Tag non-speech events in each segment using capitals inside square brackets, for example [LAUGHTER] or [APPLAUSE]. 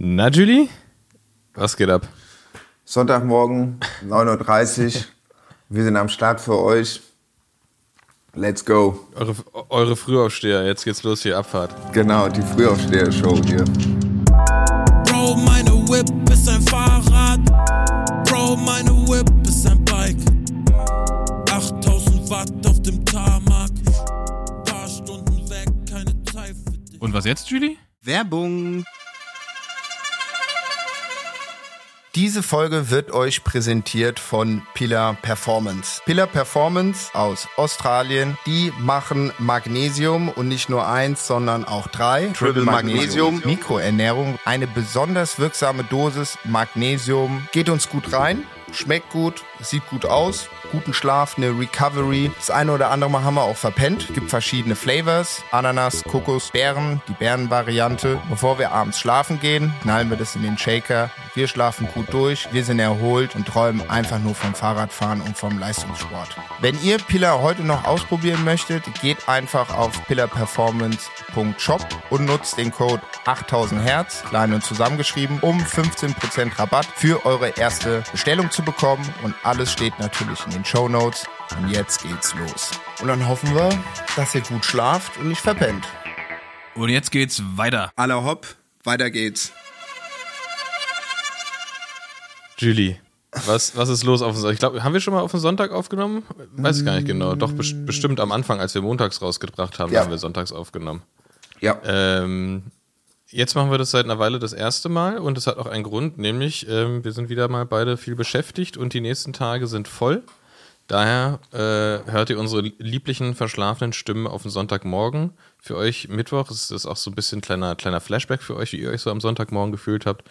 Na, Julie? Was geht ab? Sonntagmorgen, 9.30 Uhr. Wir sind am Start für euch. Let's go. Eure, eure Frühaufsteher, jetzt geht's los hier, Abfahrt. Genau, die Frühaufsteher-Show hier. Bro, meine Whip ist ein Fahrrad. Bro, meine Whip ist ein Bike. 8000 Watt auf dem Tarmac. Paar Stunden weg, keine Zeit für dich. Und was jetzt, Julie? Werbung. Diese Folge wird euch präsentiert von Pillar Performance. Pillar Performance aus Australien, die machen Magnesium und nicht nur eins, sondern auch drei. Triple Magnesium, Mikroernährung, eine besonders wirksame Dosis Magnesium. Geht uns gut rein, schmeckt gut, sieht gut aus, guten Schlaf, eine Recovery. Das eine oder andere Mal haben wir auch verpennt. Gibt verschiedene Flavors. Ananas, Kokos, Beeren, die Beerenvariante. Bevor wir abends schlafen gehen, knallen wir das in den Shaker. Wir schlafen gut durch, wir sind erholt und träumen einfach nur vom Fahrradfahren und vom Leistungssport. Wenn ihr Pillar heute noch ausprobieren möchtet, geht einfach auf pillarperformance.shop und nutzt den Code 8000 Hertz, klein und zusammengeschrieben, um 15% Rabatt für eure erste Bestellung zu bekommen. Und alles steht natürlich in den Show Notes. Und jetzt geht's los. Und dann hoffen wir, dass ihr gut schlaft und nicht verpennt. Und jetzt geht's weiter. Aller hopp, weiter geht's. Julie, was, was ist los auf dem Sonntag? Ich glaube, haben wir schon mal auf den Sonntag aufgenommen? Weiß ich gar nicht genau. Doch, bes- bestimmt am Anfang, als wir montags rausgebracht haben, Ja. haben wir sonntags aufgenommen. Ja. Ähm, jetzt machen wir das seit einer Weile das erste Mal und es hat auch einen Grund, nämlich ähm, wir sind wieder mal beide viel beschäftigt und die nächsten Tage sind voll. Daher äh, hört ihr unsere lieblichen, verschlafenen Stimmen auf den Sonntagmorgen. Für euch Mittwoch ist das auch so ein bisschen kleiner, kleiner Flashback für euch, wie ihr euch so am Sonntagmorgen gefühlt habt.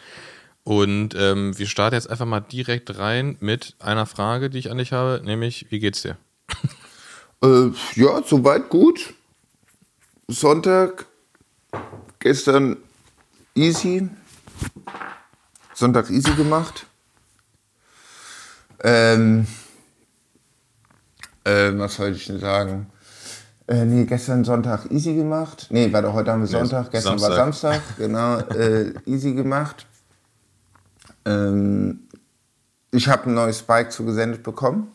Und ähm, wir starten jetzt einfach mal direkt rein mit einer Frage, die ich an dich habe, nämlich, wie geht's dir? [LAUGHS] Äh, ja, soweit gut. Sonntag, gestern easy. Sonntag easy gemacht. Ähm, äh, was soll ich denn sagen? Äh, nee, gestern Sonntag easy gemacht. Nee, warte, heute haben wir Sonntag, gestern war Samstag. Samstag, [LAUGHS] genau, äh, easy gemacht. Ähm, ich habe ein neues Bike zugesendet bekommen.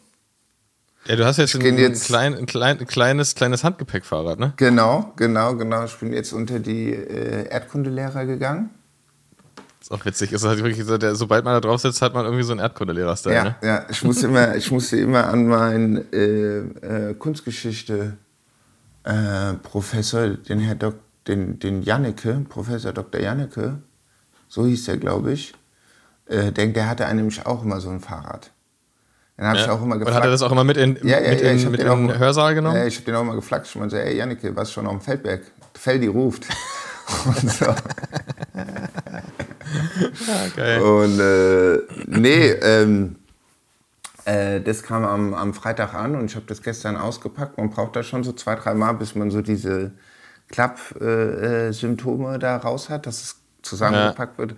Ja, du hast jetzt, ein, jetzt- klein, ein, klein, ein kleines, kleines Handgepäckfahrrad, ne? Genau, genau, genau. Ich bin jetzt unter die äh, Erdkundelehrer gegangen. Ist auch witzig. Ist halt wirklich so, der, sobald man da drauf sitzt, hat man irgendwie so einen Erdkundelehrer-Style, Ja, ne? ja. Ich musste immer, ich musste immer an meinen äh, äh, Kunstgeschichte äh, Professor, den Herr Dok, den, den Janneke, Professor Dr. Janneke, so hieß der, glaube ich, äh, denkt, der hatte nämlich auch immer so ein Fahrrad. Dann habe ich auch immer Und gefragt. hat er das auch immer mit in, ja, ja, mit ja, in, mit den in den mal- Hörsaal genommen? Ja, ich habe den auch mal gefragt. Ich meinte, ey Janneke, was schon am Feldberg? Feldi ruft. [LAUGHS] Und so. Ja, geil. Und äh, nee, ähm, äh, das kam am, am Freitag an und ich habe das gestern ausgepackt. Man braucht da schon so zwei, drei Mal, bis man so diese Klapp-Symptome äh, Symptome da raus hat, dass es zusammengepackt wird.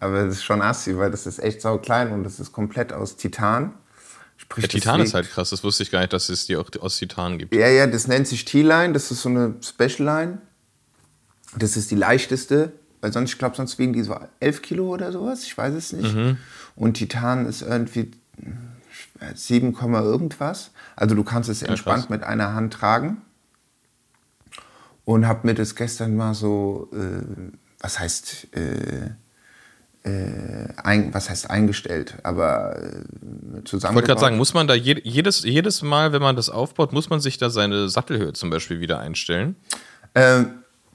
Aber das ist schon assi, weil das ist echt sau klein und das ist komplett aus Titan. Sprich, Der das Titan ist halt krass. Das wusste ich gar nicht, dass es die auch aus Titan gibt. ja, ja, das nennt sich T-Line, das ist so eine Special Line. Das ist die leichteste, weil sonst, ich glaube, sonst wiegen die so 11 Kilo oder sowas, ich weiß es nicht. Und Titan ist irgendwie äh, 7, Komma irgendwas. Also du kannst es entspannt krass. mit einer Hand tragen. Und hab mir das gestern mal so, äh, was heißt, äh, äh, ein, was heißt eingestellt, aber äh, Ich zusammen. wollte gerade sagen, muss man da je, jedes, jedes Mal, wenn man das aufbaut, muss man sich da seine Sattelhöhe zum Beispiel wieder einstellen? Ähm,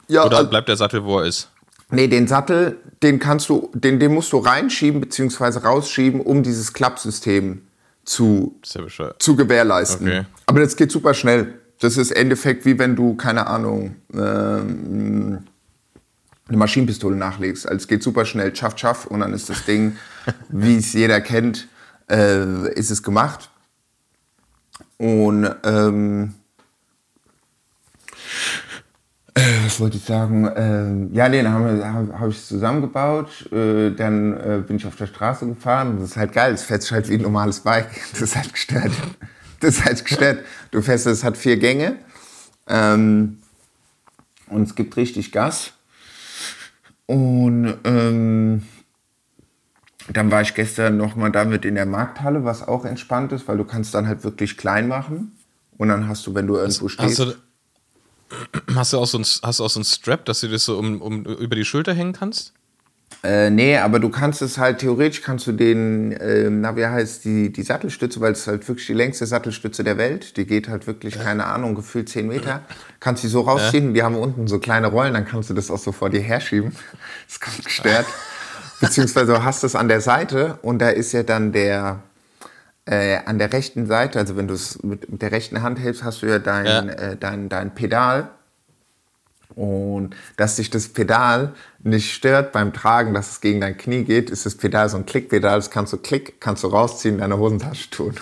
ja, Oder also- bleibt der Sattel, wo er ist? Nee, den Sattel, den kannst du, den, den musst du reinschieben bzw. rausschieben, um dieses Klappsystem zu, ja zu gewährleisten. Okay. Aber das geht super schnell. Das ist im Endeffekt wie wenn du, keine Ahnung, ähm, eine Maschinenpistole nachlegst. Also es geht super schnell, schaff, schaff und dann ist das Ding, [LAUGHS] wie es jeder kennt, äh, ist es gemacht. Und ähm, äh, was wollte ich sagen? Ähm, ja, wir- habe hab ich es zusammengebaut. Äh, dann äh, bin ich auf der Straße gefahren. Das ist halt geil. Es fährt sich halt wie ein normales Bike. [LAUGHS] Das ist halt gestört. Das ist halt gestört. Du fährst, es hat vier Gänge. Ähm, und es gibt richtig Gas. Und ähm, dann war ich gestern nochmal damit in der Markthalle, was auch entspannt ist, weil du kannst dann halt wirklich klein machen. Und dann hast du, wenn du irgendwo stehst. Hast du, auch so ein, hast du auch so ein Strap, dass du das so um, um, über die Schulter hängen kannst? Äh, nee, aber du kannst es halt, theoretisch kannst du den, äh, na wie heißt die, die Sattelstütze, weil es halt wirklich die längste Sattelstütze der Welt, die geht halt wirklich, ja. keine Ahnung, gefühlt 10 Meter, kannst die so rausziehen, ja. die haben unten so kleine Rollen, dann kannst du das auch so vor dir herschieben. Das [LAUGHS] ist ganz gestört. Beziehungsweise du hast es an der Seite und da ist ja dann der, äh, an der rechten Seite, also wenn du es mit, der rechten Hand hältst, hast du ja dein, ja. Äh, dein, dein Pedal und dass sich das Pedal nicht stört beim Tragen, dass es gegen dein Knie geht, ist das Pedal so ein Klickpedal. Das kannst du klick, kannst du rausziehen, in deine Hosentasche tun.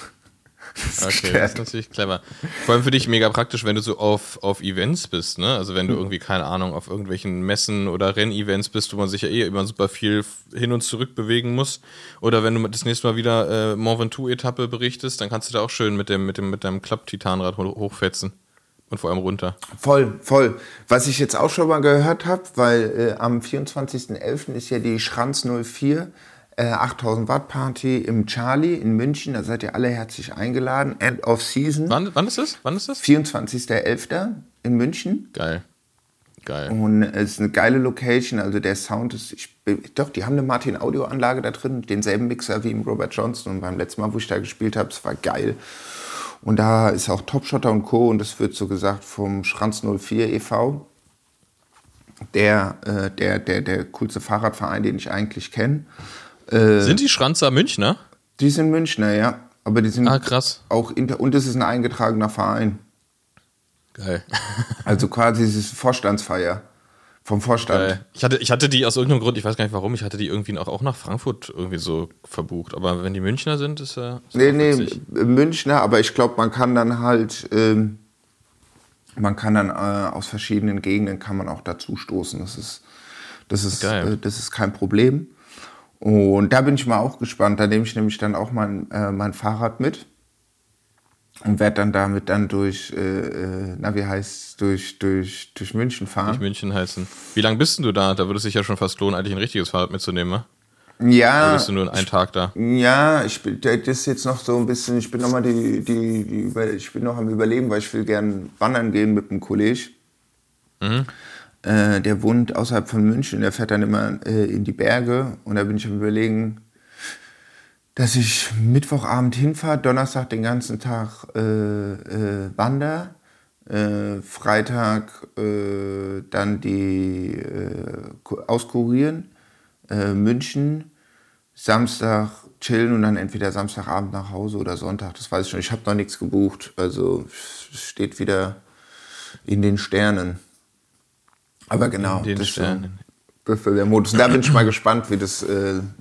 Okay, das ist natürlich clever. Vor allem für dich mega praktisch, wenn du so auf, auf Events bist, ne? Also wenn du hm. irgendwie, keine Ahnung, auf irgendwelchen Messen oder Rennevents bist, wo man sich ja eh immer super viel hin und zurück bewegen muss. Oder wenn du das nächste Mal wieder äh, Mont Ventoux-Etappe berichtest, dann kannst du da auch schön mit dem, mit dem, mit deinem Klapp-Titanrad hochfetzen. Und vor allem runter. Voll, voll. Was ich jetzt auch schon mal gehört habe, weil äh, am 24.11. ist ja die Schranz 04 äh, 8000 Watt Party im Charlie in München. Da seid ihr alle herzlich eingeladen. End of Season. Wann, wann ist das? Wann ist das? 24.11. in München. Geil. Geil. Und es ist eine geile Location. Also der Sound ist. Ich, doch, die haben eine Martin Audio Anlage da drin, denselben Mixer wie im Robert Johnson. Und beim letzten Mal, wo ich da gespielt habe, es war geil. Und da ist auch Topshotter und Co. Und das wird so gesagt vom Schranz 04 e.V. Der, äh, der, der, der coolste Fahrradverein, den ich eigentlich kenne. Äh, sind die Schranzer Münchner? Die sind Münchner, ja. Aber die sind ah, krass. auch inter und es ist ein eingetragener Verein. Geil. [LAUGHS] also quasi es ist Vorstandsfeier. Vom Vorstand. Ich hatte, ich hatte die aus irgendeinem Grund, ich weiß gar nicht warum, ich hatte die irgendwie auch, auch nach Frankfurt irgendwie so verbucht. Aber wenn die Münchner sind, ist ja. Ist nee, nee, Münchner, aber ich glaube, man kann dann halt, ähm, man kann dann äh, aus verschiedenen Gegenden kann man auch dazu stoßen. Das ist, das ist, äh, das ist kein Problem. Und da bin ich mal auch gespannt. Da nehme ich nämlich dann auch mein, äh, mein Fahrrad mit und werde dann damit dann durch, äh, äh, na wie heißt durch, durch, durch München fahren. Durch München heißen. Wie lange bist du da? Da würde es sich ja schon fast lohnen, eigentlich ein richtiges Fahrrad mitzunehmen, ne? Ja. Oder bist du nur in einem Tag da? Ja, ich bin, das ist jetzt noch so ein bisschen, ich bin noch mal die, die, die, ich bin noch am überlegen, weil ich will gern wandern gehen mit einem Kollege. Mhm. Äh, der wohnt außerhalb von München, der fährt dann immer äh, in die Berge und da bin ich am überlegen, dass ich Mittwochabend hinfahre, Donnerstag den ganzen Tag äh, äh, wander, äh, Freitag äh, dann die äh, auskurieren, äh, München, Samstag chillen und dann entweder Samstagabend nach Hause oder Sonntag, das weiß ich schon. Ich habe noch nichts gebucht, also steht wieder in den Sternen. Aber genau, das, Sternen. das ist der Modus. Und da bin ich mal gespannt, wie das,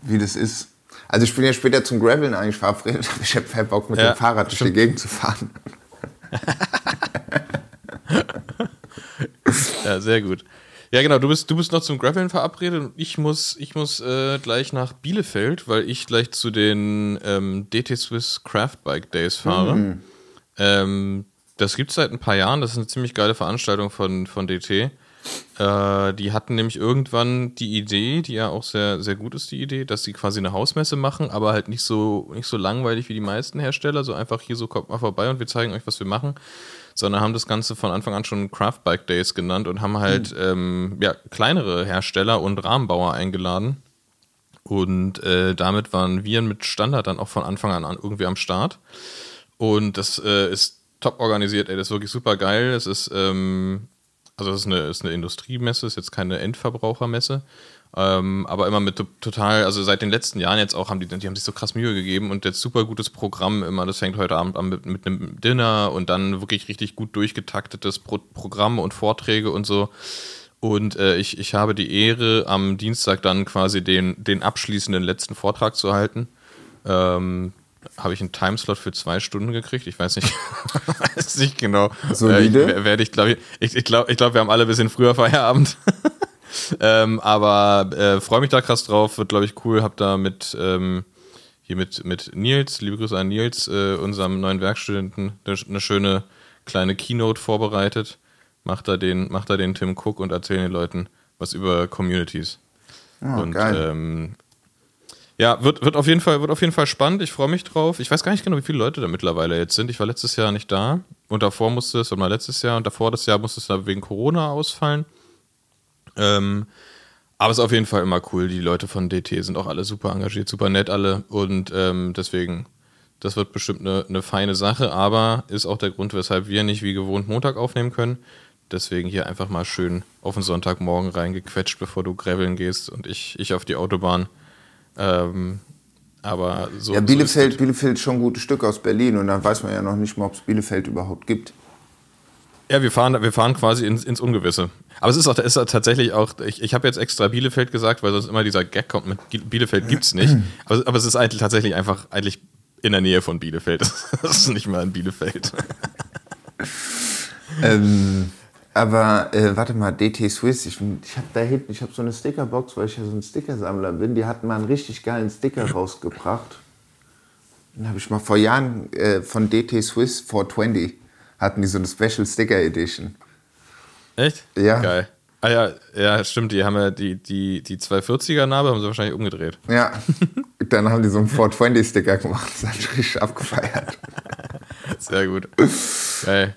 wie das ist. Also ich bin ja später zum Graveln eigentlich verabredet, [LAUGHS] aber ich habe keinen Bock mit ja, dem Fahrrad durch die Gegend zu fahren. [LAUGHS] ja, sehr gut. Ja, genau, du bist, du bist noch zum Graveln verabredet und ich muss, ich muss äh, gleich nach Bielefeld, weil ich gleich zu den ähm, DT Swiss Craft Bike Days fahre. Mhm. Ähm, das gibt es seit ein paar Jahren, das ist eine ziemlich geile Veranstaltung von, von DT. Äh, die hatten nämlich irgendwann die Idee, die ja auch sehr, sehr gut ist, die Idee, dass sie quasi eine Hausmesse machen, aber halt nicht so, nicht so langweilig wie die meisten Hersteller, so einfach hier so kommt mal vorbei und wir zeigen euch, was wir machen, sondern haben das Ganze von Anfang an schon Craft Bike Days genannt und haben halt mhm. ähm, ja, kleinere Hersteller und Rahmenbauer eingeladen. Und äh, damit waren wir mit Standard dann auch von Anfang an irgendwie am Start. Und das äh, ist top organisiert, ey, das ist wirklich super geil. Es ist ähm, also es ist eine, ist eine Industriemesse, ist jetzt keine Endverbrauchermesse. Ähm, aber immer mit total, also seit den letzten Jahren jetzt auch haben die, die haben sich so krass Mühe gegeben und jetzt super gutes Programm immer. Das fängt heute Abend an mit, mit einem Dinner und dann wirklich richtig gut durchgetaktetes Pro Programm und Vorträge und so. Und äh, ich, ich habe die Ehre, am Dienstag dann quasi den, den abschließenden letzten Vortrag zu halten. Ähm, habe ich einen Timeslot für zwei Stunden gekriegt. Ich weiß nicht, [LAUGHS] weiß nicht genau. Solide. Äh, werde ich, glaube ich, ich glaube, ich glaub, wir haben alle ein bisschen früher Feierabend. [LAUGHS] ähm, aber äh, freue mich da krass drauf. Wird, glaube ich, cool. Hab da mit ähm, hier mit, mit Nils, liebe Grüße an Nils, äh, unserem neuen Werkstudenten, eine schöne kleine Keynote vorbereitet. Macht da den, macht da den Tim Cook und erzählt den Leuten was über Communities. Oh, und geil. ähm, ja, wird, wird, auf jeden Fall, wird auf jeden Fall spannend. Ich freue mich drauf. Ich weiß gar nicht genau, wie viele Leute da mittlerweile jetzt sind. Ich war letztes Jahr nicht da. Und davor musste es, oder mal letztes Jahr und davor das Jahr musste es wegen Corona ausfallen. Ähm, aber es ist auf jeden Fall immer cool. Die Leute von DT sind auch alle super engagiert, super nett alle. Und ähm, deswegen, das wird bestimmt eine, eine feine Sache. Aber ist auch der Grund, weshalb wir nicht wie gewohnt Montag aufnehmen können. Deswegen hier einfach mal schön auf den Sonntagmorgen reingequetscht, bevor du graveln gehst und ich, ich auf die Autobahn. Ähm, aber so. Ja, so Bielefeld, ist Bielefeld ist schon ein gutes Stück aus Berlin und dann weiß man ja noch nicht mal, ob es Bielefeld überhaupt gibt. Ja, wir fahren, wir fahren quasi ins, ins Ungewisse. Aber es ist auch, ist tatsächlich auch, ich, ich habe jetzt extra Bielefeld gesagt, weil sonst immer dieser Gag kommt mit Bielefeld gibt's nicht. Aber, aber es ist eigentlich tatsächlich einfach eigentlich in der Nähe von Bielefeld. [LAUGHS] Das ist nicht mal in Bielefeld. Ähm, aber äh, warte mal, DT Swiss, ich, ich habe da hinten, ich habe so eine Stickerbox, weil ich ja so ein Stickersammler bin. Die hatten mal einen richtig geilen Sticker [CLEARS THROAT] rausgebracht. Den habe ich mal vor Jahren äh, von DT Swiss 420 hatten die so eine Special Sticker Edition. Echt? Ja. Geil. Ah ja, ja, stimmt, die haben ja die, die, die 240er-Narbe haben sie wahrscheinlich umgedreht. Ja, [LAUGHS] dann haben die so einen 420 Sticker gemacht. Das ich richtig abgefeiert. [LAUGHS] Sehr gut. Geil.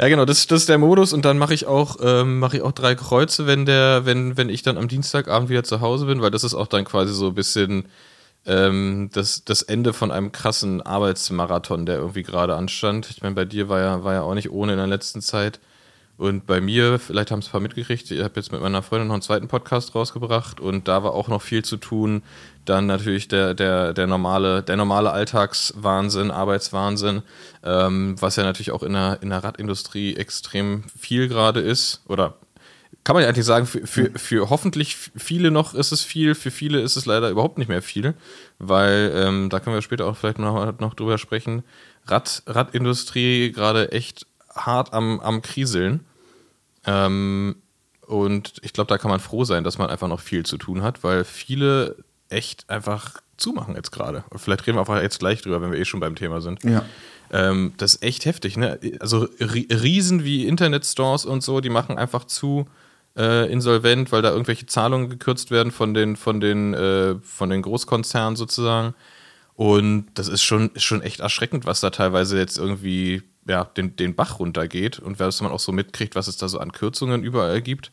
Ja, genau, das, das ist der Modus und dann mache ich auch ähm, mache ich auch drei Kreuze, wenn der, wenn, wenn ich dann am Dienstagabend wieder zu Hause bin, weil das ist auch dann quasi so ein bisschen ähm, das, das Ende von einem krassen Arbeitsmarathon, der irgendwie gerade anstand. Ich meine, bei dir war ja, war ja auch nicht ohne in der letzten Zeit. Und bei mir, vielleicht haben es ein paar mitgekriegt, ich habe jetzt mit meiner Freundin noch einen zweiten Podcast rausgebracht und da war auch noch viel zu tun. Dann natürlich der, der, der, normale, der normale Alltagswahnsinn, Arbeitswahnsinn, ähm, was ja natürlich auch in der, in der Radindustrie extrem viel gerade ist. Oder kann man ja eigentlich sagen, für, für, für hoffentlich viele noch ist es viel, für viele ist es leider überhaupt nicht mehr viel, weil ähm, da können wir später auch vielleicht noch, noch drüber sprechen. Rad, Radindustrie gerade echt hart am, am Kriseln. Ähm, und ich glaube, da kann man froh sein, dass man einfach noch viel zu tun hat, weil viele echt einfach zumachen jetzt gerade. Vielleicht reden wir einfach jetzt gleich drüber, wenn wir eh schon beim Thema sind. Ja. Ähm, das ist echt heftig, ne? Also Ri- Riesen wie Internetstores und so, die machen einfach zu äh, insolvent, weil da irgendwelche Zahlungen gekürzt werden von den, von den, äh, von den Großkonzernen sozusagen. Und das ist schon, ist schon echt erschreckend, was da teilweise jetzt irgendwie ja, den, den Bach runtergeht und was man auch so mitkriegt, was es da so an Kürzungen überall gibt.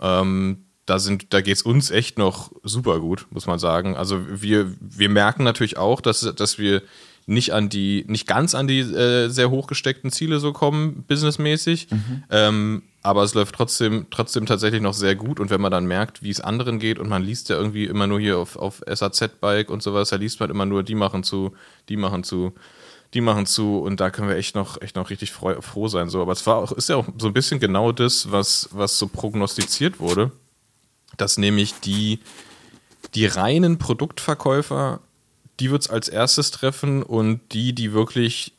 Ähm, da sind, da geht es uns echt noch super gut, muss man sagen. Also wir, wir merken natürlich auch, dass, dass wir nicht an die, nicht ganz an die äh, sehr hochgesteckten Ziele so kommen, businessmäßig. Ähm, aber es läuft trotzdem, trotzdem tatsächlich noch sehr gut. Und wenn man dann merkt, wie es anderen geht und man liest ja irgendwie immer nur hier auf, auf SAZ-Bike und sowas, da liest man immer nur, die machen zu, die machen zu, die machen zu und da können wir echt noch, echt noch richtig freu, froh sein. So. Aber es war auch, ist ja auch so ein bisschen genau das, was, was so prognostiziert wurde, dass nämlich die, die reinen Produktverkäufer, die wird es als erstes treffen und die, die wirklich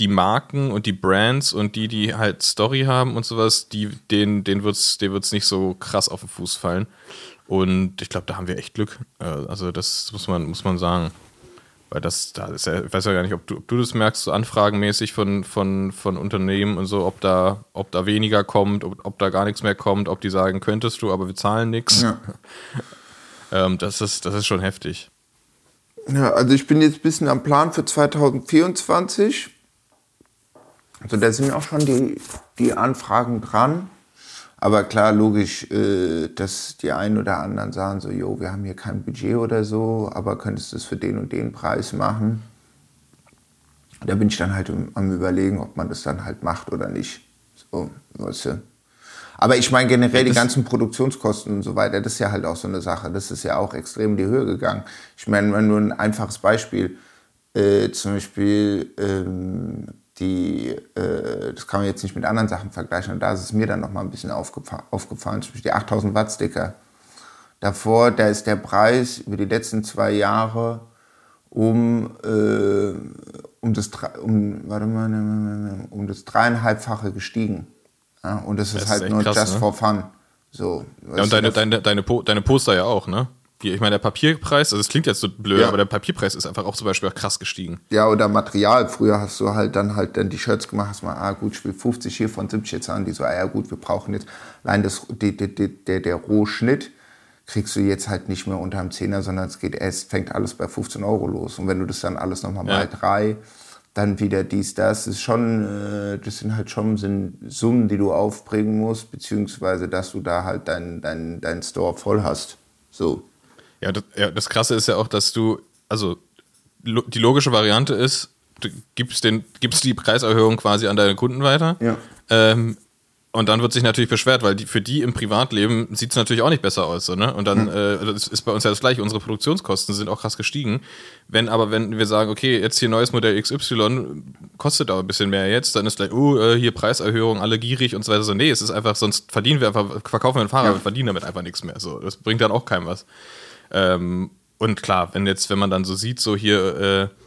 die Marken und die Brands und die, die halt Story haben und sowas, die, denen, denen wird es denen wird's nicht so krass auf den Fuß fallen. Und ich glaube, da haben wir echt Glück. Äh, Also das muss man, muss man sagen. Weil das, da ist ja, ich weiß ja gar nicht, ob du, ob du das merkst, so anfragenmäßig von, von, von Unternehmen und so, ob da, ob da weniger kommt, ob, ob da gar nichts mehr kommt, ob die sagen, könntest du, aber wir zahlen nichts. Ja. [LAUGHS] Ähm, das, ist, das ist schon heftig. Ja, also ich bin jetzt ein bisschen am Plan für 2024. Also da sind auch schon die, die Anfragen dran. Aber klar, logisch, äh, dass die einen oder anderen sagen so, jo, wir haben hier kein Budget oder so, aber könntest du es für den und den Preis machen? Da bin ich dann halt am- überlegen, ob man das dann halt macht oder nicht. So, weißt du. Aber ich meine generell die ganzen Produktionskosten und so weiter, das ist ja halt auch so eine Sache. Das ist ja auch extrem in die Höhe gegangen. Ich meine, nur ein einfaches Beispiel, äh, zum Beispiel ähm, die, äh, das kann man jetzt nicht mit anderen Sachen vergleichen, und da ist es mir dann noch mal ein bisschen aufgefa aufgefallen, zum Beispiel die 8000 Watt Sticker. Davor, da ist der Preis über die letzten zwei Jahre um, äh, um, das, um, warte mal, ne, ne, ne, um das dreieinhalbfache gestiegen. Ja, und das ist Das ist halt echt nur krass, just ne? for fun. So, Ja, und deine, deine, deine, po deine Poster ja auch, ne? Ich meine, der Papierpreis, also es klingt jetzt so blöd, Ja. aber der Papierpreis ist einfach auch zum Beispiel auch krass gestiegen. Ja, oder Material. Früher hast du halt dann halt dann die Shirts gemacht, hast mal, ah gut, ich will 50 hier von 70 jetzt an. Die so, ah ja gut, wir brauchen jetzt allein das, die, die, die, der, der Rohschnitt, kriegst du jetzt halt nicht mehr unter einem Zehner, sondern es geht erst, fängt alles bei 15 Euro los. Und wenn du das dann alles nochmal Ja. mal drei, dann wieder dies, das, ist schon, äh, das sind halt schon sind Summen, die du aufbringen musst, beziehungsweise dass du da halt deinen dein, dein Store voll hast. So. Ja das, ja, das Krasse ist ja auch, dass du, also lo die logische Variante ist, du gibst, den, gibst die Preiserhöhung quasi an deine Kunden weiter. Ja. Ähm, und dann wird sich natürlich beschwert, weil die, für die im Privatleben sieht es natürlich auch nicht besser aus. So, ne? Und dann äh, das ist bei uns ja das gleiche. Unsere Produktionskosten sind auch krass gestiegen. Wenn aber, wenn wir sagen, okay, jetzt hier neues Modell XY, kostet aber ein bisschen mehr jetzt, dann ist gleich, oh, äh, hier Preiserhöhung, alle gierig und so weiter. So, nee, es ist einfach, sonst verdienen wir einfach, verkaufen wir ein Fahrrad, wir verdienen damit einfach nichts mehr. So, das bringt dann auch keinem was. Ähm, und klar, wenn jetzt, wenn man dann so sieht, so hier, äh,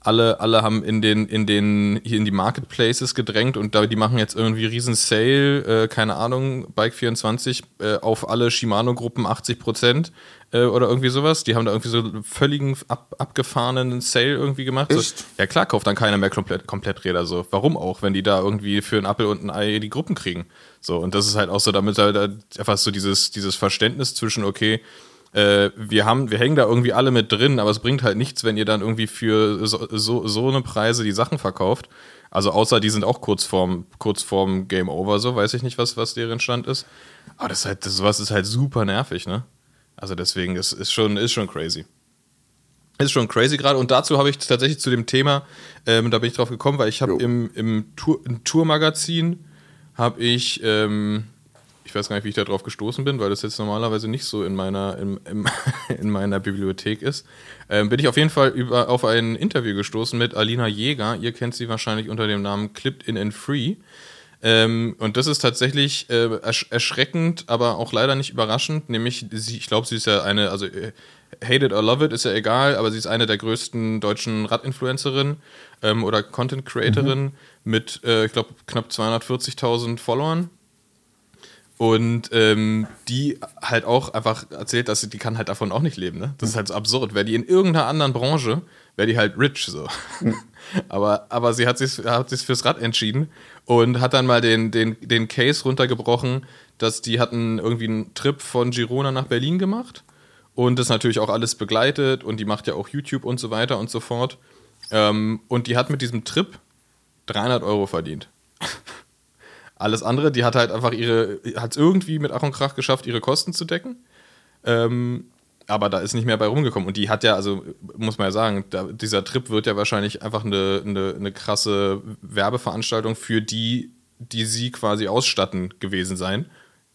alle, alle haben in den, in den, hier in die Marketplaces gedrängt und da, die machen jetzt irgendwie riesen Sale, äh, keine Ahnung, Bike24 äh, auf alle Shimano-Gruppen 80 Prozent äh, oder irgendwie sowas. Die haben da irgendwie so einen völligen ab, abgefahrenen Sale irgendwie gemacht. So, ja klar, kauft dann keiner mehr komplett, Kompletträder so. Warum auch, wenn die da irgendwie für einen Appel und ein Ei die Gruppen kriegen? So, und das ist halt auch so, damit halt äh, einfach so dieses, dieses Verständnis zwischen, okay, äh, wir haben, wir hängen da irgendwie alle mit drin, aber es bringt halt nichts, wenn ihr dann irgendwie für so, so, so eine Preise die Sachen verkauft. Also außer die sind auch kurz vorm, kurz vorm Game Over, so weiß ich nicht, was, was deren Stand ist. Aber das ist halt, das, sowas ist halt super nervig, ne? Also deswegen, das ist schon, ist schon crazy. Ist schon crazy gerade. Und dazu habe ich tatsächlich zu dem Thema, ähm, da bin ich drauf gekommen, weil ich habe im, im, Tour, im Tourmagazin habe ich, ähm, ich weiß gar nicht, wie ich da drauf gestoßen bin, weil das jetzt normalerweise nicht so in meiner, im, im, [LAUGHS] in meiner Bibliothek ist, ähm, bin ich auf jeden Fall über, auf ein Interview gestoßen mit Alina Jäger. Ihr kennt sie wahrscheinlich unter dem Namen Clipped In and Free. Ähm, und das ist tatsächlich äh, ersch erschreckend, aber auch leider nicht überraschend. Nämlich, sie, ich glaube, sie ist ja eine, also äh, Hate it or love it, ist ja egal, aber sie ist eine der größten deutschen Radinfluencerinnen ähm, oder Content Creatorin mit, äh, ich glaube, knapp 240.000 Followern. Und ähm, die halt auch einfach erzählt, dass sie, die kann halt davon auch nicht leben. Ne? Das ist halt so absurd. Wäre die in irgendeiner anderen Branche, wäre die halt rich so. [LAUGHS] aber, aber sie hat sich, hat sich fürs Rad entschieden und hat dann mal den, den, den Case runtergebrochen, dass die hatten irgendwie einen Trip von Girona nach Berlin gemacht und das natürlich auch alles begleitet und die macht ja auch YouTube und so weiter und so fort. Ähm, und die hat mit diesem Trip 300 Euro verdient. Alles andere, die hat halt einfach ihre, hat es irgendwie mit Ach und Krach geschafft, ihre Kosten zu decken. Ähm, aber da ist nicht mehr bei rumgekommen. Und die hat ja, also muss man ja sagen, da, dieser Trip wird ja wahrscheinlich einfach eine, eine, eine krasse Werbeveranstaltung für die, die sie quasi ausstatten gewesen sein.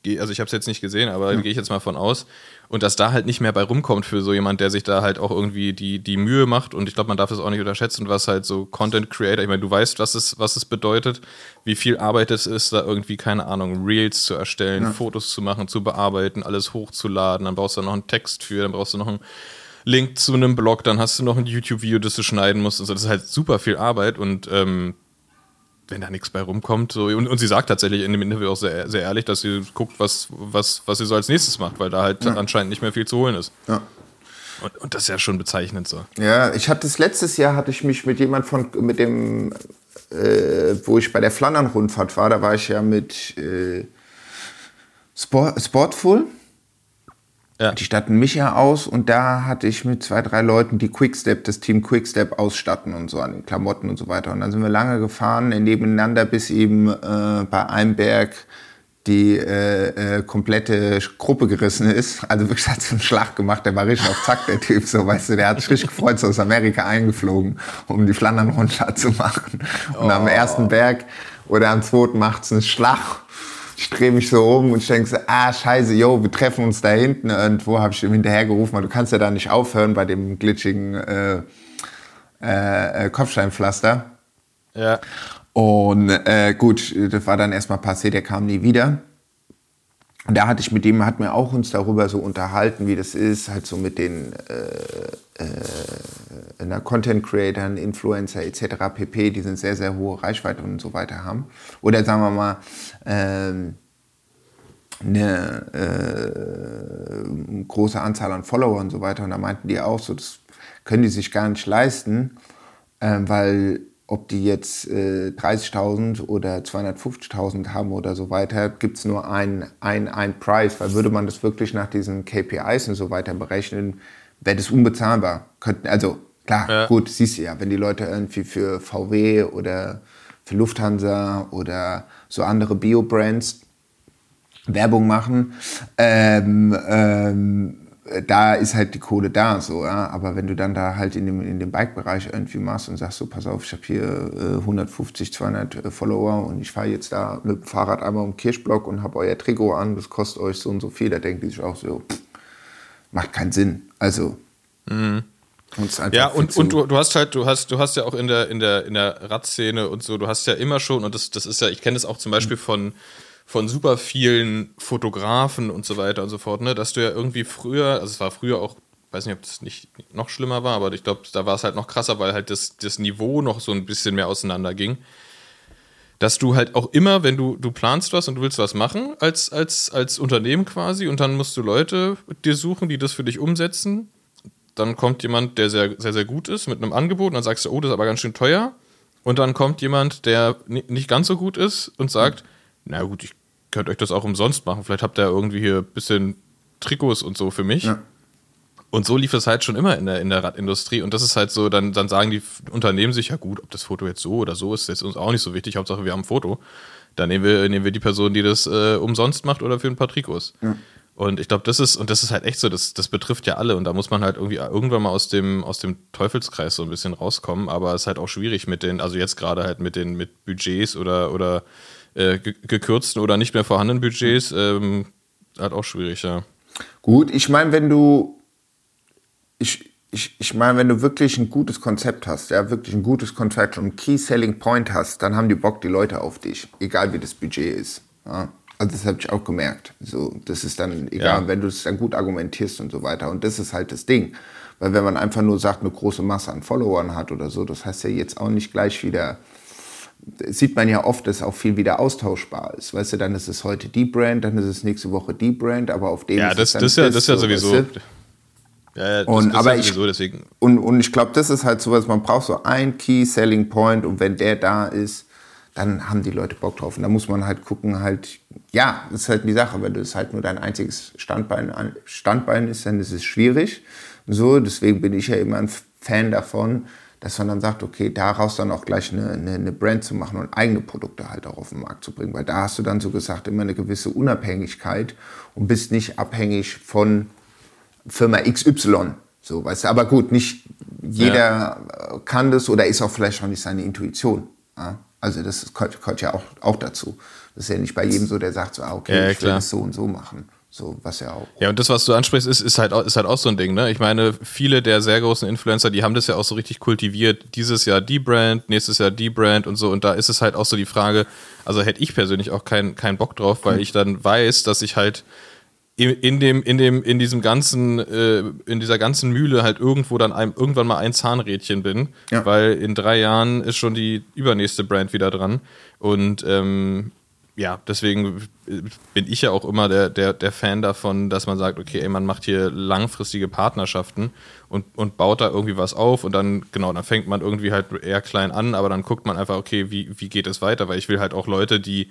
Also ich habe es jetzt nicht gesehen, aber gehe ich jetzt mal von aus. Und dass da halt nicht mehr bei rumkommt für so jemand, der sich da halt auch irgendwie die, die Mühe macht. Und ich glaube, man darf das auch nicht unterschätzen, was halt so Content Creator, ich meine, du weißt, was es, was es bedeutet, wie viel Arbeit es ist, da irgendwie, keine Ahnung, Reels zu erstellen, Fotos zu machen, zu bearbeiten, alles hochzuladen. Dann brauchst du noch einen Text für, dann brauchst du noch einen Link zu einem Blog, dann hast du noch ein YouTube-Video, das du schneiden musst. Und so. Das ist halt super viel Arbeit und ähm, wenn da nichts bei rumkommt. So, und, und sie sagt tatsächlich in dem Interview auch sehr, sehr ehrlich, dass sie guckt, was, was, was sie so als nächstes macht, weil da halt anscheinend nicht mehr viel zu holen ist. Ja. Und, und das ist ja schon bezeichnend so. Ja, ich hatte das letztes Jahr, hatte ich mich mit jemand von, mit dem, äh, wo ich bei der Flandern-Rundfahrt war, da war ich ja mit äh, Sport, Sportful. Ja. Die statten mich ja aus und da hatte ich mit zwei, drei Leuten, die Quickstep, das Team Quickstep ausstatten und so an den Klamotten und so weiter. Und dann sind wir lange gefahren, nebeneinander, bis eben äh, bei einem Berg die äh, äh, komplette Gruppe gerissen ist. Also wirklich hat so einen Schlag gemacht, der war richtig auf Zack, der Typ, so weißt du, der hat sich richtig gefreut, so aus Amerika eingeflogen, um die Flandern-Rundfahrt zu machen. Und am ersten Berg oder am zweiten macht's einen Schlag. Ich drehe mich so um und ich denke so, ah, scheiße, yo, wir treffen uns da hinten. Irgendwo habe ich ihm hinterher gerufen, weil du kannst ja da nicht aufhören bei dem glitschigen äh, äh, Kopfsteinpflaster. Ja. Und äh, gut, das war dann erstmal passé, der kam nie wieder. Und da hatte ich mit dem, hat mir auch uns darüber so unterhalten, wie das ist, halt so mit den äh, äh, Content Creatern, Influencer etc. pp, die sind sehr, sehr hohe Reichweite und so weiter haben. Oder sagen wir mal, ähm, eine äh, große Anzahl an Follower und so weiter. Und da meinten die auch so, das können die sich gar nicht leisten, ähm, weil ob die jetzt äh, 30.000 oder 250.000 haben oder so weiter, gibt es nur einen ein, ein Preis, weil würde man das wirklich nach diesen KPIs und so weiter berechnen, wäre das unbezahlbar. Könnten, also klar, Ja. gut, siehst du ja, wenn die Leute irgendwie für VW oder für Lufthansa oder so andere Bio-Brands Werbung machen, ähm, ähm, da ist halt die Kohle da, so, ja. Aber wenn du dann da halt in dem, in dem Bike-Bereich irgendwie machst und sagst so, pass auf, ich habe hier äh, 150, 200 äh, Follower und ich fahre jetzt da mit dem Fahrrad einmal um den Kirschblock und habe euer Trikot an, das kostet euch so und so viel, da denken die sich auch so, pff, macht keinen Sinn. Also, einfach Ja, und, und du, du hast halt, du hast, du hast ja auch in der, in der, in der Radszene und so, du hast ja immer schon, und das, das ist ja, ich kenne das auch zum Beispiel von, von super vielen Fotografen und so weiter und so fort, ne, dass du ja irgendwie früher, also es war früher auch, weiß nicht, ob das nicht noch schlimmer war, aber ich glaube, da war es halt noch krasser, weil halt das, das Niveau noch so ein bisschen mehr auseinander ging. Dass du halt auch immer, wenn du, du planst was und du willst was machen, als, als, als Unternehmen quasi, und dann musst du Leute dir suchen, die das für dich umsetzen, dann kommt jemand, der sehr, sehr, sehr gut ist mit einem Angebot und dann sagst du, oh, das ist aber ganz schön teuer. Und dann kommt jemand, der ni- nicht ganz so gut ist und sagt, na gut, ich könnte euch das auch umsonst machen. Vielleicht habt ihr irgendwie hier ein bisschen Trikots und so für mich. Ja. Und so lief es halt schon immer in der, in der Radindustrie. Und das ist halt so, dann, dann sagen die Unternehmen sich, ja gut, ob das Foto jetzt so oder so ist, ist uns auch nicht so wichtig. Hauptsache, wir haben ein Foto. Dann nehmen wir, nehmen wir die Person, die das äh, umsonst macht oder für ein paar Trikots. Und ich glaube, das ist, und das ist halt echt so, das, das betrifft ja alle. Und da muss man halt irgendwie irgendwann mal aus dem, aus dem Teufelskreis so ein bisschen rauskommen. Aber es ist halt auch schwierig mit den, also jetzt gerade halt mit den, mit Budgets oder, oder äh, ge- gekürzten oder nicht mehr vorhandenen Budgets, ähm, halt auch schwierig, ja. Gut, ich meine, wenn du, ich, ich, ich meine, wenn du wirklich ein gutes Konzept hast, ja, wirklich ein gutes Konzept und einen Key Selling Point hast, dann haben die Bock die Leute auf dich, egal wie das Budget ist. Ja. Also das habe ich auch gemerkt. So, das ist dann egal, Ja. wenn du es dann gut argumentierst und so weiter. Und das ist halt das Ding. Weil wenn man einfach nur sagt, eine große Masse an Followern hat oder so, das heißt ja jetzt auch nicht gleich wieder, sieht man ja oft, dass auch viel wieder austauschbar ist. Weißt du, dann ist es heute die Brand, dann ist es nächste Woche die Brand, aber auf dem Ja, ist das, es dann das, ja, das ist ja so, sowieso. weißt du? Ja, ja, das, Und, das aber ist ich, ja sowieso, deswegen. und, und ich glaube, das ist halt sowas, man braucht so ein Key Selling Point und wenn der da ist, dann haben die Leute Bock drauf. Und da muss man halt gucken, halt, ja, das ist halt die Sache, wenn das halt nur dein einziges Standbein, Standbein ist, dann ist es schwierig. So, deswegen bin ich ja immer ein Fan davon, dass man dann sagt, okay, daraus dann auch gleich eine, eine, eine Brand zu machen und eigene Produkte halt auch auf den Markt zu bringen. Weil da hast du dann so gesagt immer eine gewisse Unabhängigkeit und bist nicht abhängig von Firma XY. So, weißt du, aber gut, nicht jeder äh, kann das oder ist auch vielleicht auch nicht seine Intuition. Ja? Also das gehört, gehört ja auch, auch dazu. Das ist ja nicht bei jedem so, der sagt so, ah, okay, Ja, ich will das so und so machen. So, was ja auch. Ja, und das, was du ansprichst, ist, ist, halt, auch- ist halt auch so ein Ding, ne? Ich meine, viele der sehr großen Influencer, die haben das ja auch so richtig kultiviert. Dieses Jahr die Brand, nächstes Jahr die Brand und so. Und da ist es halt auch so die Frage, also hätte ich persönlich auch keinen keinen Bock drauf, weil ich dann weiß, dass ich halt in, in dem, in dem, in diesem ganzen, äh, in dieser ganzen Mühle halt irgendwo dann ein, irgendwann mal ein Zahnrädchen bin, Ja. weil in drei Jahren ist schon die übernächste Brand wieder dran. Und ähm, ja, deswegen bin ich ja auch immer der, der, der Fan davon, dass man sagt, okay, ey, man macht hier langfristige Partnerschaften und, und baut da irgendwie was auf und dann, genau, dann fängt man irgendwie halt eher klein an, aber dann guckt man einfach, okay, wie, wie geht es weiter? Weil ich will halt auch Leute, die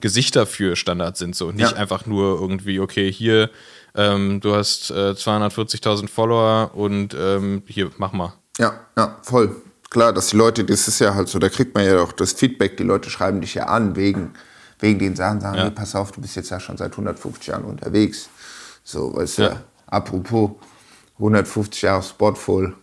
Gesichter für Standard sind, so nicht Ja. einfach nur irgendwie, okay, hier, ähm, du hast äh, 240.000 Follower und ähm, hier, mach mal. Ja, ja, voll. Klar, dass die Leute, das ist ja halt so, da kriegt man ja auch das Feedback, die Leute schreiben dich ja an wegen, wegen den Sachen, sagen, Ja. hey, pass auf, du bist jetzt ja schon seit 150 Jahren unterwegs. So, weißt du, Ja. apropos 150 Jahre Sportful,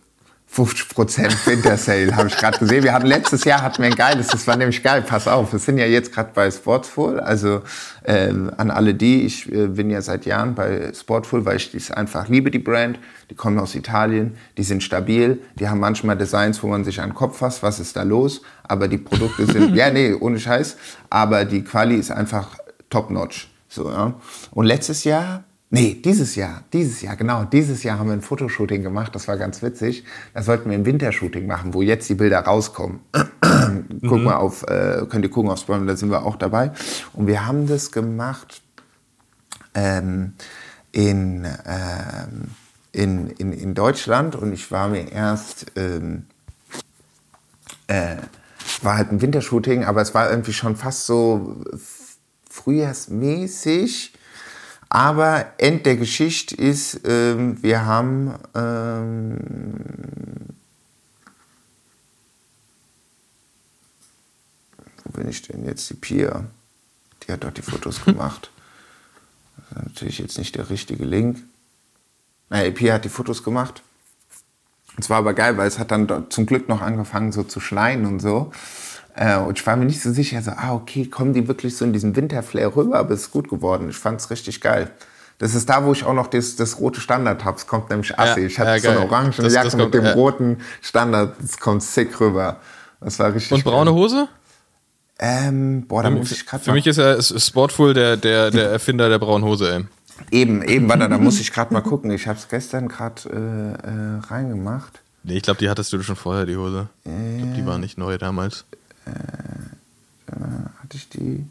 50% Winter Sale, habe ich gerade gesehen. Wir hatten letztes Jahr hatten wir ein geiles, das war nämlich geil, pass auf, wir sind ja jetzt gerade bei Sportful, also ähm, an alle die, ich äh, bin ja seit Jahren bei Sportful, weil ich das einfach liebe, die Brand, die kommen aus Italien, die sind stabil, die haben manchmal Designs, wo man sich an den Kopf fasst, was ist da los, aber die Produkte sind, [LAUGHS] ja nee, ohne Scheiß, aber die Quali ist einfach top-notch. So, ja. Und letztes Jahr Nee, dieses Jahr, dieses Jahr, genau, dieses Jahr haben wir ein Fotoshooting gemacht, das war ganz witzig. Da sollten wir ein Wintershooting machen, wo jetzt die Bilder rauskommen. [CLEARS THROAT] Guck mal auf, äh, könnt ihr gucken auf Spoiler, da sind wir auch dabei. Und wir haben das gemacht ähm, in, ähm, in, in, in Deutschland und ich war mir erst ähm, äh, war halt ein Wintershooting, aber es war irgendwie schon fast so frühjahrsmäßig. Aber End der Geschichte ist, ähm, wir haben ähm, wo bin ich denn jetzt? Die Pia, die hat dort die Fotos [LAUGHS] gemacht. Das ist natürlich jetzt nicht der richtige Link. Naja, die Pia hat die Fotos gemacht. Es war aber geil, weil es hat dann zum Glück noch angefangen so zu schneien und so. Äh, und ich war mir nicht so sicher, so, ah, okay, kommen die wirklich so in diesen Winterflair rüber, aber es ist gut geworden. Ich fand es richtig geil. Das ist da, wo ich auch noch das, das rote Standard habe. Es kommt nämlich assi. Ja, ich hatte ja, so eine orange Das- Jacke das mit kommt, dem ja. roten Standard. Es kommt sick rüber. Das war richtig Und braune geil. Hose? Ähm, boah, da muss ich gerade Für mich ist ja ist Sportful der, der, der Erfinder der braunen Hose, ey. Eben, eben, warte, da muss ich gerade mal gucken. Ich habe es gestern gerade äh, äh, reingemacht. Nee, ich glaube, die hattest du schon vorher, die Hose. Ich glaub, die war nicht neu damals. Ich die?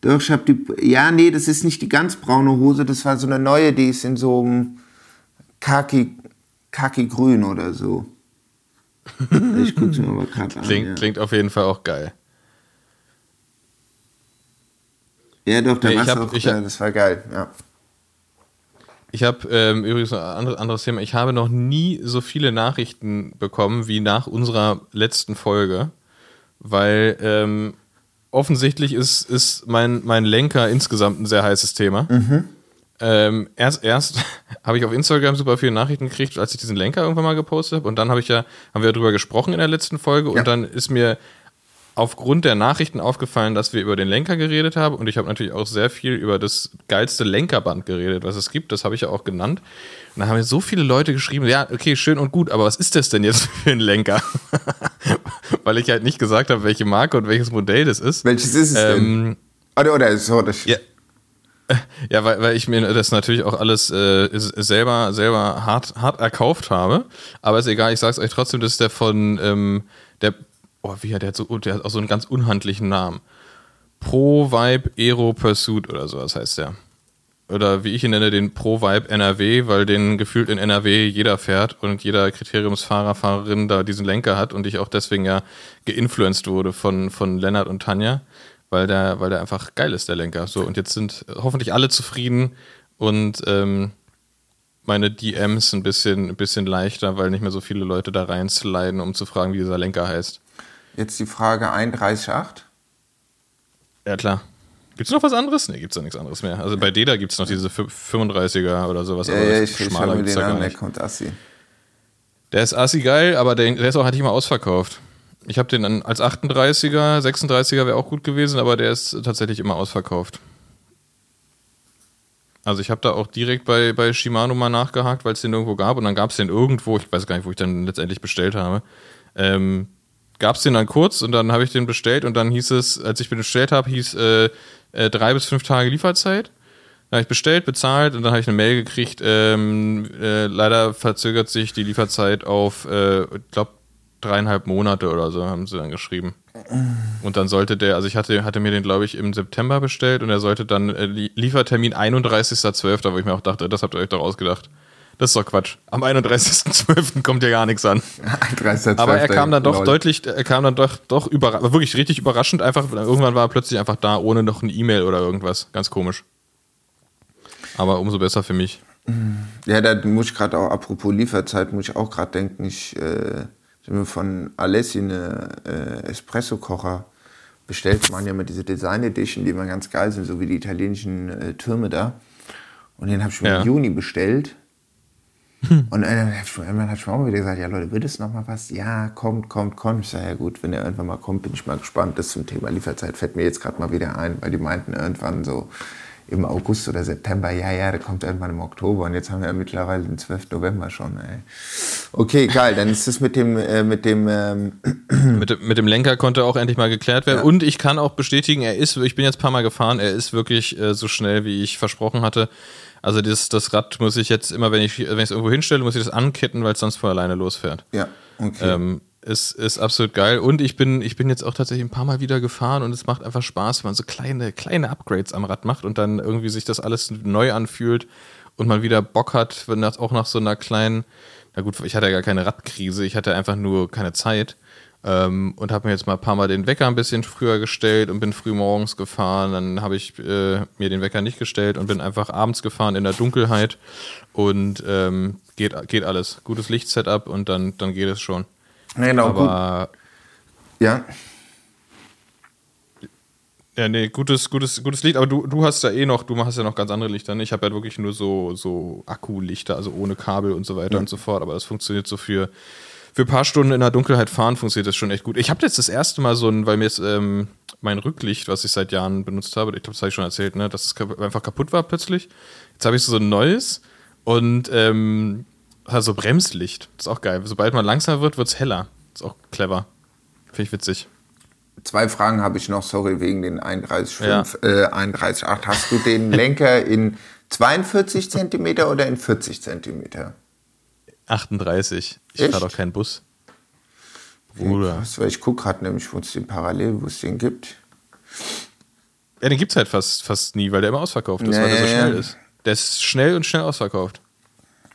Doch, ich habe die. Ja, nee, das ist nicht die ganz braune Hose. Das war so eine neue, die ist in so einem Kaki, Kaki-Grün oder so. [LAUGHS] Ich gucke mir mal gerade an. Klingt, ja. klingt auf jeden Fall auch geil. ja, doch, da Nee, hab- auch. hab- das war geil. Ja. Ich habe ähm, übrigens ein anderes Thema. Ich habe noch nie so viele Nachrichten bekommen wie nach unserer letzten Folge, weil ähm, offensichtlich ist, ist mein, mein Lenker insgesamt ein sehr heißes Thema. Ähm, erst erst [LAUGHS] habe ich auf Instagram super viele Nachrichten gekriegt, als ich diesen Lenker irgendwann mal gepostet habe. Und dann habe ich ja, haben wir darüber gesprochen in der letzten Folge. Ja. Und dann ist mir aufgrund der Nachrichten aufgefallen, dass wir über den Lenker geredet haben. Und ich habe natürlich auch sehr viel über das geilste Lenkerband geredet, was es gibt. Das habe ich ja auch genannt. Und da haben mir so viele Leute geschrieben, ja, okay, schön und gut, aber was ist das denn jetzt [LAUGHS] für ein Lenker? [LAUGHS] Weil ich halt nicht gesagt habe, welche Marke und welches Modell das ist. Welches ist es denn? Ähm, Oder, oder so, das, ja. [LAUGHS] Ja, weil, weil ich mir das natürlich auch alles äh, selber, selber hart, hart erkauft habe. Aber ist egal, ich sag's euch trotzdem, das ist der von ähm, der, oh, wie hat der so, der hat auch so einen ganz unhandlichen Namen. Pro Vibe Aero Pursuit oder sowas heißt der. Oder wie ich ihn nenne, den Pro Vibe NRW, weil den gefühlt in NRW jeder fährt und jeder Kriteriumsfahrer, Fahrerin da diesen Lenker hat und ich auch deswegen ja geinfluenced wurde von, von Lennart und Tanja, weil der, weil der einfach geil ist, der Lenker. So, und jetzt sind hoffentlich alle zufrieden und ähm, meine DMs ein bisschen, ein bisschen leichter, weil nicht mehr so viele Leute da reinsliden, um zu fragen, wie dieser Lenker heißt. Jetzt die Frage 31.8. Ja, klar. Gibt's noch was anderes? Nee, gibt's da nichts anderes mehr. Also bei Deda gibt's noch diese 35er oder sowas, Ja, aber ja, ich, ich schmaler habe mir gibt's den an, der kommt assi. Der ist assi geil, aber der, der ist auch halt nicht mal ausverkauft. Ich habe den dann als 38er, 36er wäre auch gut gewesen, aber der ist tatsächlich immer ausverkauft. Also ich habe da auch direkt bei, bei Shimano mal nachgehakt, weil es den irgendwo gab und dann gab es den irgendwo, ich weiß gar nicht, wo ich dann letztendlich bestellt habe. Ähm, gab es den dann kurz und dann habe ich den bestellt und dann hieß es, als ich den bestellt habe, hieß äh, äh, drei bis fünf Tage Lieferzeit. Dann habe ich bestellt, bezahlt und dann habe ich eine Mail gekriegt. Ähm, äh, leider verzögert sich die Lieferzeit auf, äh, ich glaube, dreieinhalb Monate oder so, haben sie dann geschrieben. Und dann sollte der, also ich hatte, hatte mir den, glaube ich, im September bestellt und er sollte dann äh, Lie- Liefertermin 31.12., wo ich mir auch dachte, das habt ihr euch doch ausgedacht. Das ist doch Quatsch. Am 31.12. kommt ja gar nichts an. 31.12. Aber er kam dann doch Lol. deutlich, er kam dann doch, doch überra wirklich richtig überraschend einfach. Irgendwann war er plötzlich einfach da, ohne noch eine E-Mail oder irgendwas. Ganz komisch. Aber umso besser für mich. Ja, da muss ich gerade auch, apropos Lieferzeit, muss ich auch gerade denken, ich äh, mir von Alessi eine äh, Espresso-Kocher bestellt. Man ja immer diese Design Edition, die immer ganz geil sind, so wie die italienischen äh, Türme da. Und den habe ich mir Ja. im Juni bestellt. Und äh, irgendwann hat mir auch wieder gesagt, ja Leute, wird es noch mal was? Ja, kommt, kommt, kommt. Ich sage, ja gut, wenn er irgendwann mal kommt, bin ich mal gespannt. Das zum Thema Lieferzeit fällt mir jetzt gerade mal wieder ein, weil die meinten irgendwann so im August oder September, ja, ja, der kommt irgendwann im Oktober und jetzt haben wir ja mittlerweile den 12. November schon. Ey. Okay, geil, dann ist es mit dem, äh, mit dem ähm, [CLEARS THROAT] Mit, dem- mit dem Lenker konnte auch endlich mal geklärt werden. Und ich kann auch bestätigen, er ist, ich bin jetzt ein paar Mal gefahren, er ist wirklich äh, so schnell, wie ich versprochen hatte. Also das, das Rad muss ich jetzt immer, wenn ich es irgendwo hinstelle, muss ich das anketten, weil es sonst von alleine losfährt. ja, okay. Ähm, ist, ist absolut geil. Und ich bin, ich bin jetzt auch tatsächlich ein paar Mal wieder gefahren und es macht einfach Spaß, wenn man so kleine, kleine Upgrades am Rad macht und dann irgendwie sich das alles neu anfühlt und man wieder Bock hat, wenn das auch nach so einer kleinen, na gut, ich hatte ja gar keine Radkrise, ich hatte einfach nur keine Zeit. Ähm, und habe mir jetzt mal ein paar Mal den Wecker ein bisschen früher gestellt und bin früh morgens gefahren. Dann habe ich äh, mir den Wecker nicht gestellt und bin einfach abends gefahren in der Dunkelheit. Und ähm, geht, geht alles. Gutes Lichtsetup und dann, dann geht es schon. Genau, gut. Aber Ja. Ja, nee, gutes, gutes, gutes Licht, aber du, du hast ja eh noch, du machst ja noch ganz andere Lichter. Ne? Ich habe ja wirklich nur so, so Akkulichter, also ohne Kabel und so weiter und so fort, aber das funktioniert so für, für ein paar Stunden in der Dunkelheit fahren, funktioniert das schon echt gut. Ich habe jetzt das erste Mal so ein, weil mir jetzt ähm, mein Rücklicht, was ich seit Jahren benutzt habe, ich glaube, das habe ich schon erzählt, ne, dass es kap- einfach kaputt war plötzlich. Jetzt habe ich so ein neues und ähm, also Bremslicht. Das ist auch geil. Sobald man langsamer wird, wird es heller. Das ist auch clever. Finde ich witzig. Zwei Fragen habe ich noch, sorry, wegen den 31,5, äh, 31,8. Hast du den Lenker in 42 Zentimeter oder in 40 Zentimeter? 38. Ich fahre doch keinen Bus. Bruder. Was, weil ich gucke gerade nämlich, wo es den parallel, wo es den gibt. Ja, den gibt's halt fast, fast nie, weil der immer ausverkauft ist, Ja, weil der so schnell ist. Der ist schnell und schnell ausverkauft.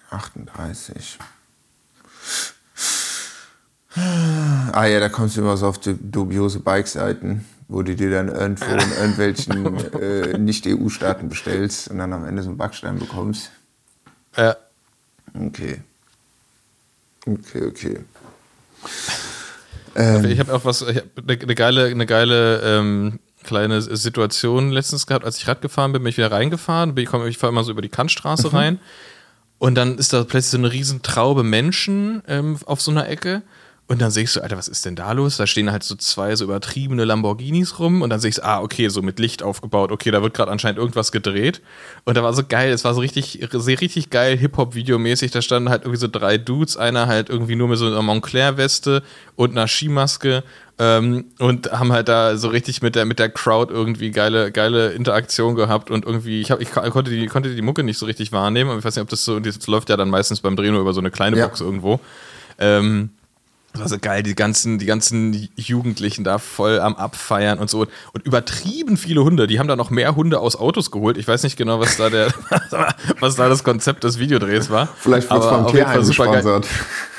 38. Ah ja, da kommst du immer so auf die dubiose Bike-Seiten, wo du dir dann irgendwo in irgendwelchen [LAUGHS] äh, Nicht-EU-Staaten bestellst und dann am Ende so einen Backstein bekommst. Ja. Okay. Okay, okay. Ich habe auch was, ich hab eine, eine geile, eine geile ähm, kleine Situation letztens gehabt, als ich Rad gefahren bin, bin ich wieder reingefahren, bin ich, komm, ich fahre immer so über die Kantstraße rein. Und dann ist da plötzlich so eine riesen Traube Menschen ähm, auf so einer Ecke und dann sehe ich so, Alter, was ist denn da los? Da stehen halt so zwei so übertriebene Lamborghinis rum und dann sehe ich so, ah, okay, so mit Licht aufgebaut, okay, da wird gerade anscheinend irgendwas gedreht und da war so geil, es war so richtig, sehr richtig geil Hip-Hop-Videomäßig, da standen halt irgendwie so drei Dudes, einer halt irgendwie nur mit so einer Montclair-Weste und einer Skimaske ähm, und haben halt da so richtig mit der, mit der Crowd irgendwie geile, geile Interaktion gehabt und irgendwie, ich, hab, ich konnte, die, konnte die Mucke nicht so richtig wahrnehmen, aber ich weiß nicht, ob das so, das läuft ja dann meistens beim Drehen nur über so eine kleine Ja. Box irgendwo. Ähm, das war so geil, die ganzen, die ganzen Jugendlichen da voll am Abfeiern und so. Und übertrieben viele Hunde. Die haben da noch mehr Hunde aus Autos geholt. Ich weiß nicht genau, was da der, [LAUGHS] was da das Konzept des Videodrehs war. Vielleicht wird es Tierheim supergeil. gesponsert.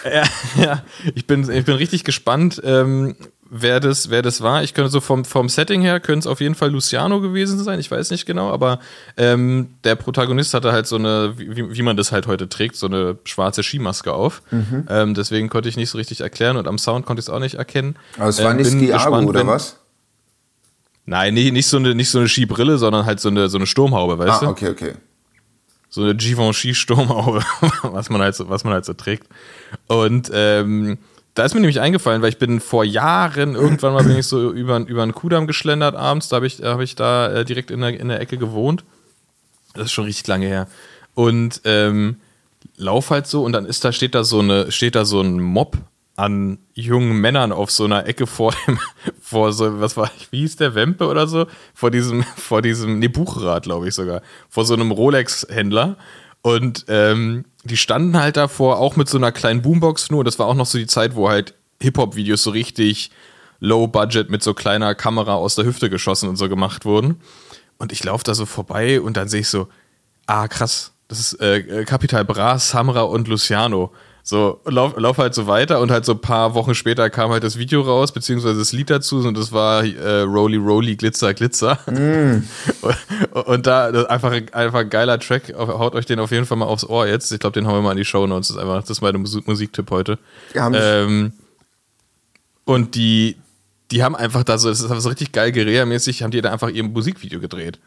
Ja, ja. Ich bin, ich bin richtig gespannt, ähm, wer, das, wer das war. Ich könnte so vom, vom Setting her, könnte es auf jeden Fall Luciano gewesen sein. Ich weiß nicht genau, aber ähm, der Protagonist hatte halt so eine, wie, wie man das halt heute trägt, so eine schwarze Skimaske auf. Mhm. Ähm, deswegen konnte ich nicht so richtig erklären und am Sound konnte ich es auch nicht erkennen. Aber es war Ähm, nicht Skiago, gespannt, oder wenn- was? Nein, nee, nicht so eine, nicht so eine Skibrille, sondern halt so eine, so eine Sturmhaube, weißt Ah, du? okay, okay. so eine Givenchy-Sturmhaube, [LAUGHS] was man halt so, was man halt so trägt. Und ähm, da ist mir nämlich eingefallen, weil ich bin vor Jahren, irgendwann mal bin ich so über, über einen Kudamm geschlendert abends, da habe ich, hab ich da äh, direkt in der, in der Ecke gewohnt. Das ist schon richtig lange her. Und ähm, lauf halt so und dann ist da, steht da so eine, steht da so ein Mob an jungen Männern auf so einer Ecke vor dem, [LAUGHS] vor so, was war, wie hieß der, Wempe oder so? Vor diesem, vor diesem, nee, Buchrad, glaube ich sogar, vor so einem Rolex-Händler. Und ähm, die standen halt davor, auch mit so einer kleinen Boombox nur. Das war auch noch so die Zeit, wo halt Hip-Hop-Videos so richtig low-budget mit so kleiner Kamera aus der Hüfte geschossen und so gemacht wurden. Und ich laufe da so vorbei und dann sehe ich so, ah, krass, das ist äh, Capital Bra, Samra und Luciano. So, lauf, lauf halt so weiter und halt so ein paar Wochen später kam halt das Video raus, beziehungsweise das Lied dazu und das war äh, Roly Roly Glitzer Glitzer. und, [LAUGHS] und da einfach, einfach ein geiler Track, haut euch den auf jeden Fall mal aufs Ohr jetzt. Ich glaube, den hauen wir mal in die Show Notes. Das ist einfach, das ist meine Musik Musiktipp heute. Ja, ähm, und die, die haben einfach da so, das ist so richtig geil, Guerilla-mäßig, haben die da einfach ihr Musikvideo gedreht.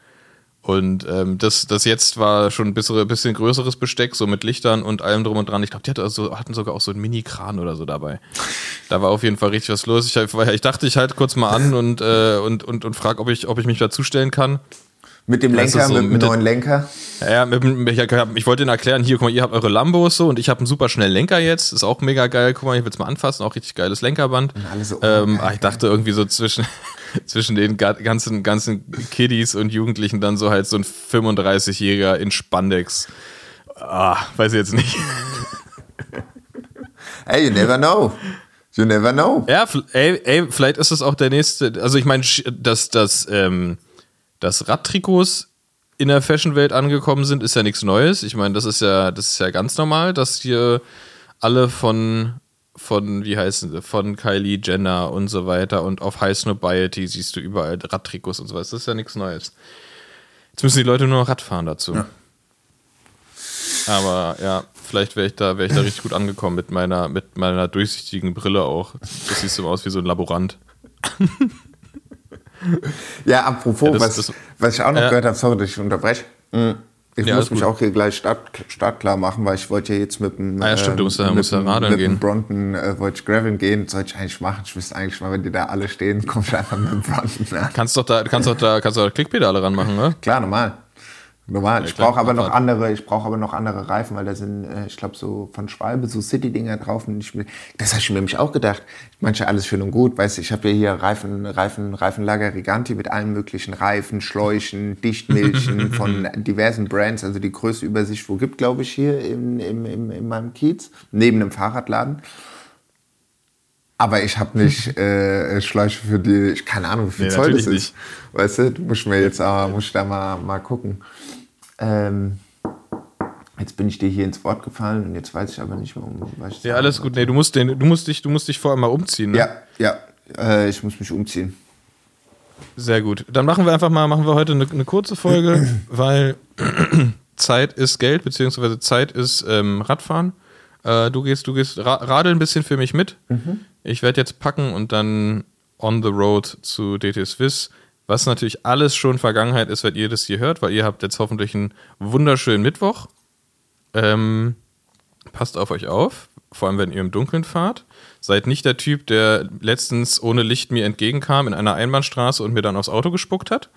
Und ähm, das, das jetzt war schon ein bisschen, bisschen größeres Besteck, so mit Lichtern und allem drum und dran. Ich glaube, die hatte also, hatten sogar auch so einen Mini-Kran oder so dabei. Da war auf jeden Fall richtig was los. Ich, ich dachte, ich halte kurz mal an und, äh, und, und, und frage, ob ich, ob ich mich dazustellen kann. Mit dem Lenker, so mit dem mit der- neuen Lenker. Ja, mit, dem- ich, ich wollte Ihnen erklären, hier, guck mal, ihr habt eure Lambos so und ich habe einen super schnellen Lenker jetzt. Ist auch mega geil. Guck mal, ich will es mal anfassen, auch richtig geiles Lenkerband. alle so, oh, ähm, ah, ich dachte irgendwie so zwischen, [LAUGHS] zwischen den ga- ganzen, ganzen Kiddies und Jugendlichen dann so halt so ein 35-Jähriger in Spandex. Ah, weiß ich jetzt nicht. [LAUGHS] Hey, you never know. You never know. Ja, ey, ey, vielleicht ist es auch der nächste. Also ich meine, dass das, ähm, dass Radtrikots in der Fashionwelt angekommen sind, ist ja nichts Neues. Ich meine, das ist ja, das ist ja ganz normal, dass hier alle von von, wie heißen sie, von Kylie Jenner und so weiter und auf High Snobiety siehst du überall Radtrikots und so was. Das ist ja nichts Neues. Jetzt müssen die Leute nur noch Rad fahren dazu. Ja. Aber ja, vielleicht wäre ich da, wäre ich da richtig gut angekommen mit meiner, mit meiner durchsichtigen Brille auch. Das siehst du aus wie so ein Laborant. Ja, apropos, Ja, das- was, das- was ich auch noch Ja. gehört habe, sorry, dass ich unterbreche. Mm, Ich Ja, muss mich gut. auch hier gleich start, startklar machen, weil ich wollte ja jetzt mit dem Ah ja, stimmt, du musst mit musst radeln mit dem gehen. Bronten äh, wollte ich graveln gehen, sollte ich eigentlich machen. Ich wüsste eigentlich mal, wenn die da alle stehen, [LAUGHS] komm ich einfach mit dem Bronten. an. Kannst doch da, kannst doch da, kannst doch da Klickpedale ranmachen, ne? Klar, normal. Normal. Ich brauche aber noch andere, ich brauche aber noch andere Reifen, weil da sind, äh, ich glaube, so von Schwalbe so City-Dinger drauf. Und ich, das habe ich mir nämlich auch gedacht. Manche alles schön und gut. Weißt ich habe ja hier Reifen, Reifen, Reifenlager Riganti mit allen möglichen Reifen, Schläuchen, [LAUGHS] Dichtmilchen von diversen Brands. Also die größte Übersicht, wo gibt, glaube ich, hier im, im, im, in meinem Kiez. Neben einem Fahrradladen. Aber ich habe nicht [LAUGHS] äh, Schläuche für die, ich keine Ahnung, wie viel Nee, Zoll das ist. Weißt du, du musst mir jetzt aber, muss ich da mal, mal gucken. Ähm, jetzt bin ich dir hier ins Wort gefallen und jetzt weiß ich aber nicht mehr, um was ich Ja, alles gut. Nee, du musst den, du musst dich, du musst dich vorher mal umziehen, ne? Ja, ja, äh, ich muss mich umziehen. Sehr gut. Dann machen wir einfach mal, machen wir heute eine, eine kurze Folge, [CLEARS THROAT] weil [CLEARS THROAT] Zeit ist Geld, beziehungsweise Zeit ist ähm, Radfahren. Äh, du gehst, du gehst ra radel ein bisschen für mich mit. Ich werde jetzt packen und dann on the road zu DT Swiss. Was natürlich alles schon Vergangenheit ist, wenn ihr das hier hört, weil ihr habt jetzt hoffentlich einen wunderschönen Mittwoch. Ähm, passt auf euch auf, vor allem wenn ihr im Dunkeln fahrt. Seid nicht der Typ, der letztens ohne Licht mir entgegenkam in einer Einbahnstraße und mir dann aufs Auto gespuckt hat.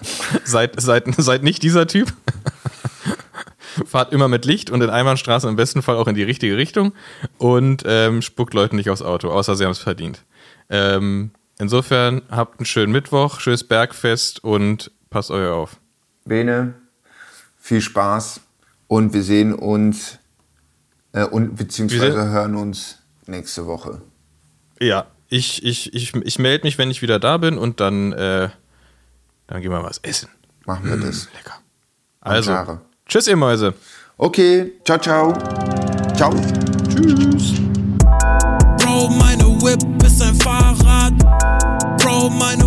[LAUGHS] seid, seid, seid nicht dieser Typ. [LAUGHS] Fahrt immer mit Licht und in Einbahnstraßen im besten Fall auch in die richtige Richtung und ähm, spuckt Leuten nicht aufs Auto, außer sie haben es verdient. Ähm, insofern habt einen schönen Mittwoch, schönes Bergfest und passt euch auf. Bene, viel Spaß und wir sehen uns äh, und beziehungsweise hören uns nächste Woche. Ja, ich, ich, ich, ich melde mich, wenn ich wieder da bin und dann, äh, dann gehen wir was essen. Machen wir das. Lecker. Also, tschüss ihr Mäuse. Okay, ciao, ciao. Ciao. Tschüss. Bro, meine Whip ist ein